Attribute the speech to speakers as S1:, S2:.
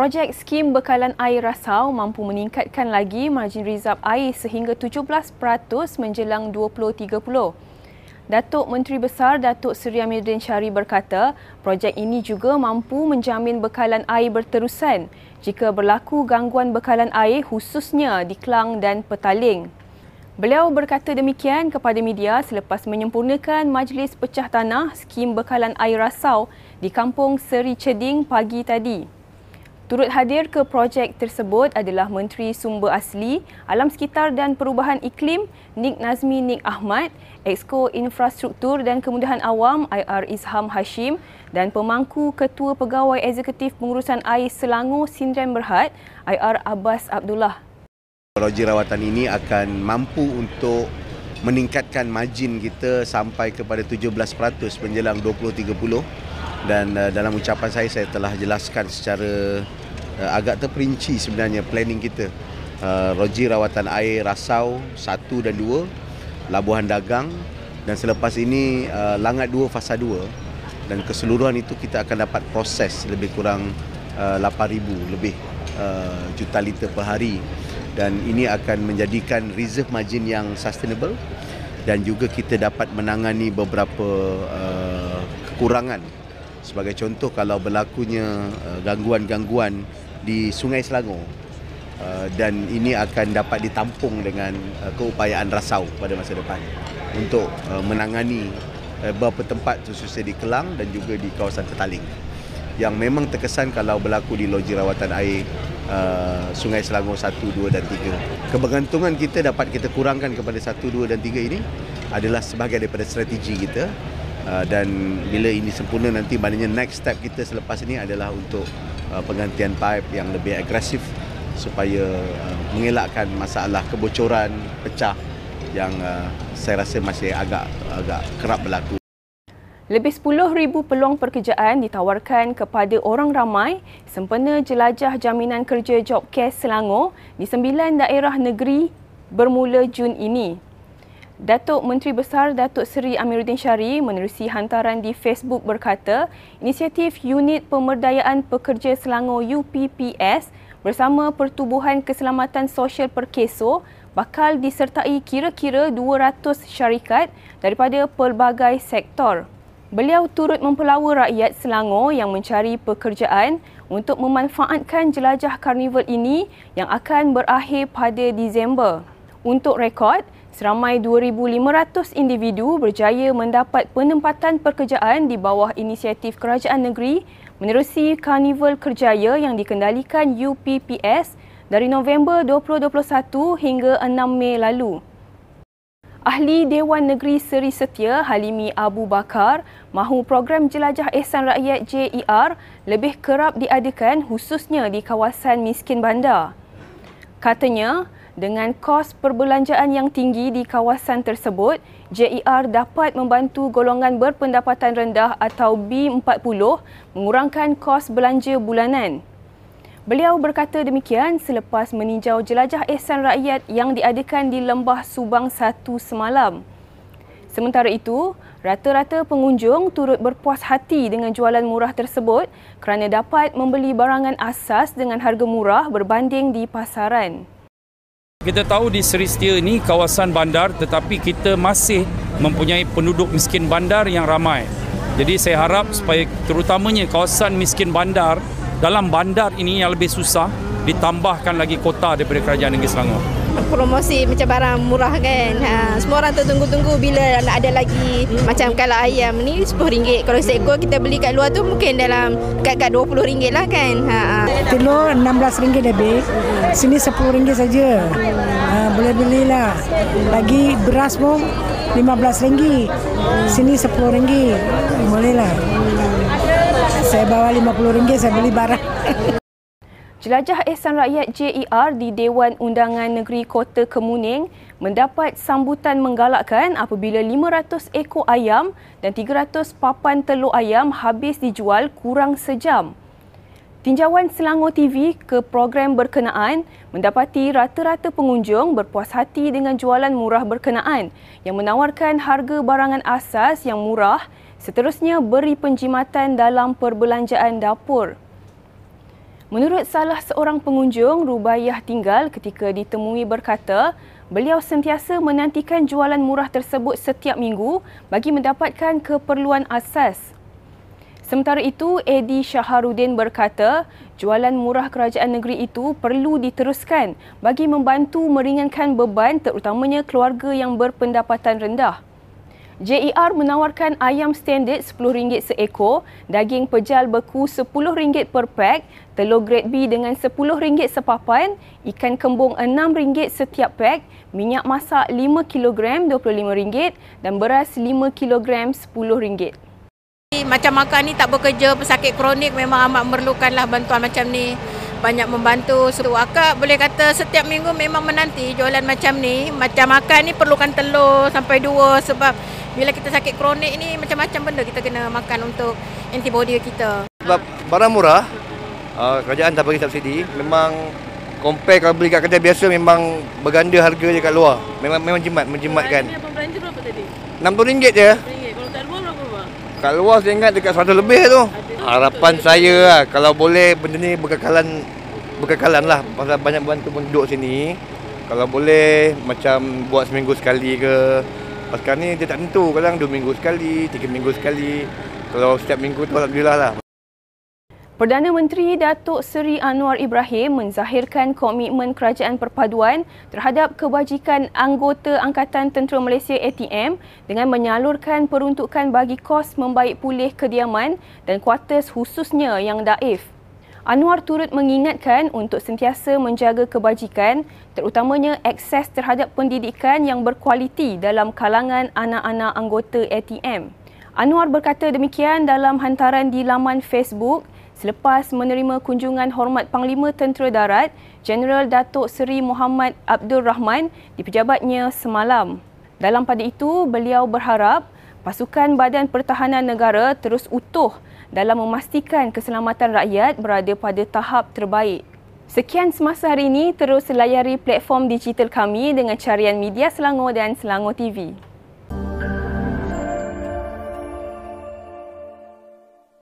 S1: Projek skim bekalan air rasau mampu meningkatkan lagi margin rizab air sehingga 17% menjelang 2030. Datuk Menteri Besar Datuk Seri Amiruddin Syari berkata, projek ini juga mampu menjamin bekalan air berterusan jika berlaku gangguan bekalan air khususnya di Kelang dan Petaling. Beliau berkata demikian kepada media selepas menyempurnakan Majlis Pecah Tanah Skim Bekalan Air Rasau di Kampung Seri Ceding pagi tadi. Turut hadir ke projek tersebut adalah Menteri Sumber Asli, Alam Sekitar dan Perubahan Iklim Nik Nazmi Nik Ahmad, Exco Infrastruktur dan Kemudahan Awam IR Izham Hashim dan pemangku Ketua Pegawai Eksekutif Pengurusan Air Selangor Sindran Berhad IR Abbas Abdullah.
S2: Teknologi rawatan ini akan mampu untuk meningkatkan margin kita sampai kepada 17% menjelang 2030 dan uh, dalam ucapan saya saya telah jelaskan secara uh, agak terperinci sebenarnya planning kita. Uh, roji rawatan air rasau 1 dan 2 labuhan dagang. Dan selepas ini uh, langat 2 fasa 2 dan keseluruhan itu kita akan dapat proses lebih kurang uh, 8000 lebih uh, juta liter per hari. Dan ini akan menjadikan reserve margin yang sustainable. Dan juga kita dapat menangani beberapa uh, kekurangan. Sebagai contoh kalau berlakunya uh, gangguan-gangguan di Sungai Selangor. Uh, dan ini akan dapat ditampung dengan uh, keupayaan rasau pada masa depan untuk menangani beberapa tempat khususnya di Kelang dan juga di kawasan Petaling yang memang terkesan kalau berlaku di loji rawatan air uh, Sungai Selangor 1, 2 dan 3. Kebergantungan kita dapat kita kurangkan kepada 1, 2 dan 3 ini adalah sebahagian daripada strategi kita. Uh, dan bila ini sempurna nanti maknanya next step kita selepas ini adalah untuk uh, penggantian pipe yang lebih agresif supaya uh, mengelakkan masalah kebocoran pecah yang saya rasa masih agak agak kerap berlaku.
S1: Lebih 10,000 peluang pekerjaan ditawarkan kepada orang ramai sempena jelajah jaminan kerja Jobcare Selangor di sembilan daerah negeri bermula Jun ini. Datuk Menteri Besar Datuk Seri Amiruddin Syari menerusi hantaran di Facebook berkata, inisiatif Unit Pemberdayaan Pekerja Selangor UPPS bersama Pertubuhan Keselamatan Sosial Perkeso bakal disertai kira-kira 200 syarikat daripada pelbagai sektor. Beliau turut mempelawa rakyat Selangor yang mencari pekerjaan untuk memanfaatkan jelajah karnival ini yang akan berakhir pada Disember. Untuk rekod, Seramai 2,500 individu berjaya mendapat penempatan pekerjaan di bawah inisiatif kerajaan negeri menerusi Karnival Kerjaya yang dikendalikan UPPS dari November 2021 hingga 6 Mei lalu. Ahli Dewan Negeri Seri Setia Halimi Abu Bakar mahu program Jelajah Ehsan Rakyat JER lebih kerap diadakan khususnya di kawasan miskin bandar. Katanya, dengan kos perbelanjaan yang tinggi di kawasan tersebut, JER dapat membantu golongan berpendapatan rendah atau B40 mengurangkan kos belanja bulanan. Beliau berkata demikian selepas meninjau jelajah ehsan rakyat yang diadakan di Lembah Subang satu semalam. Sementara itu, rata-rata pengunjung turut berpuas hati dengan jualan murah tersebut kerana dapat membeli barangan asas dengan harga murah berbanding di pasaran.
S3: Kita tahu di Seri Setia ini kawasan bandar tetapi kita masih mempunyai penduduk miskin bandar yang ramai. Jadi saya harap supaya terutamanya kawasan miskin bandar dalam bandar ini yang lebih susah ditambahkan lagi kota daripada kerajaan negeri Selangor
S4: promosi macam barang murah kan. Ha, semua orang tertunggu-tunggu bila nak ada lagi macam kalau ayam ni RM10. Kalau seekor kita beli kat luar tu mungkin dalam dekat-dekat RM20 lah kan. Ha, ha.
S5: Telur RM16 lebih. Sini RM10 saja. Ha, boleh belilah. Lagi beras pun RM15. Sini RM10. Boleh lah. Saya bawa RM50 saya beli barang.
S1: Jelajah Ehsan Rakyat JER di Dewan Undangan Negeri Kota Kemuning mendapat sambutan menggalakkan apabila 500 ekor ayam dan 300 papan telur ayam habis dijual kurang sejam. Tinjauan Selangor TV ke program berkenaan mendapati rata-rata pengunjung berpuas hati dengan jualan murah berkenaan yang menawarkan harga barangan asas yang murah seterusnya beri penjimatan dalam perbelanjaan dapur. Menurut salah seorang pengunjung, Rubaiyah tinggal ketika ditemui berkata, beliau sentiasa menantikan jualan murah tersebut setiap minggu bagi mendapatkan keperluan asas. Sementara itu, Edi Syaharudin berkata, jualan murah kerajaan negeri itu perlu diteruskan bagi membantu meringankan beban terutamanya keluarga yang berpendapatan rendah. JER menawarkan ayam standard RM10 seekor, daging pejal beku RM10 per pack, telur grade B dengan RM10 sepapan, ikan kembung RM6 setiap pack, minyak masak 5 kg RM25 dan beras 5 kg RM10.
S4: Macam makan ni tak bekerja, pesakit kronik memang amat memerlukanlah bantuan macam ni. Banyak membantu. So, akak boleh kata setiap minggu memang menanti jualan macam ni. Macam makan ni perlukan telur sampai dua sebab bila kita sakit kronik ni macam-macam benda kita kena makan untuk antibody kita.
S6: Sebab barang murah, uh, kerajaan tak bagi subsidi, memang compare kalau beli kat kedai biasa memang berganda harga je kat luar. Memang memang jimat, menjimatkan.
S7: Belanja berapa tadi?
S6: RM60 je.
S7: RM1. Kalau kat luar berapa?
S6: Kat luar saya ingat dekat 100 lebih tu. Harapan saya lah, kalau boleh benda ni berkekalan berkekalan lah pasal banyak bantu penduduk sini. Kalau boleh macam buat seminggu sekali ke Pasal ni dia tak tentu. Kadang dua minggu sekali, tiga minggu sekali. Kalau setiap minggu tu Alhamdulillah lah.
S1: Perdana Menteri Datuk Seri Anwar Ibrahim menzahirkan komitmen Kerajaan Perpaduan terhadap kebajikan anggota Angkatan Tentera Malaysia ATM dengan menyalurkan peruntukan bagi kos membaik pulih kediaman dan kuartus khususnya yang daif. Anwar turut mengingatkan untuk sentiasa menjaga kebajikan terutamanya akses terhadap pendidikan yang berkualiti dalam kalangan anak-anak anggota ATM. Anwar berkata demikian dalam hantaran di laman Facebook selepas menerima kunjungan hormat Panglima Tentera Darat Jeneral Datuk Seri Muhammad Abdul Rahman di pejabatnya semalam. Dalam pada itu, beliau berharap pasukan Badan Pertahanan Negara terus utuh dalam memastikan keselamatan rakyat berada pada tahap terbaik. Sekian semasa hari ini, terus layari platform digital kami dengan carian media Selangor dan Selangor TV.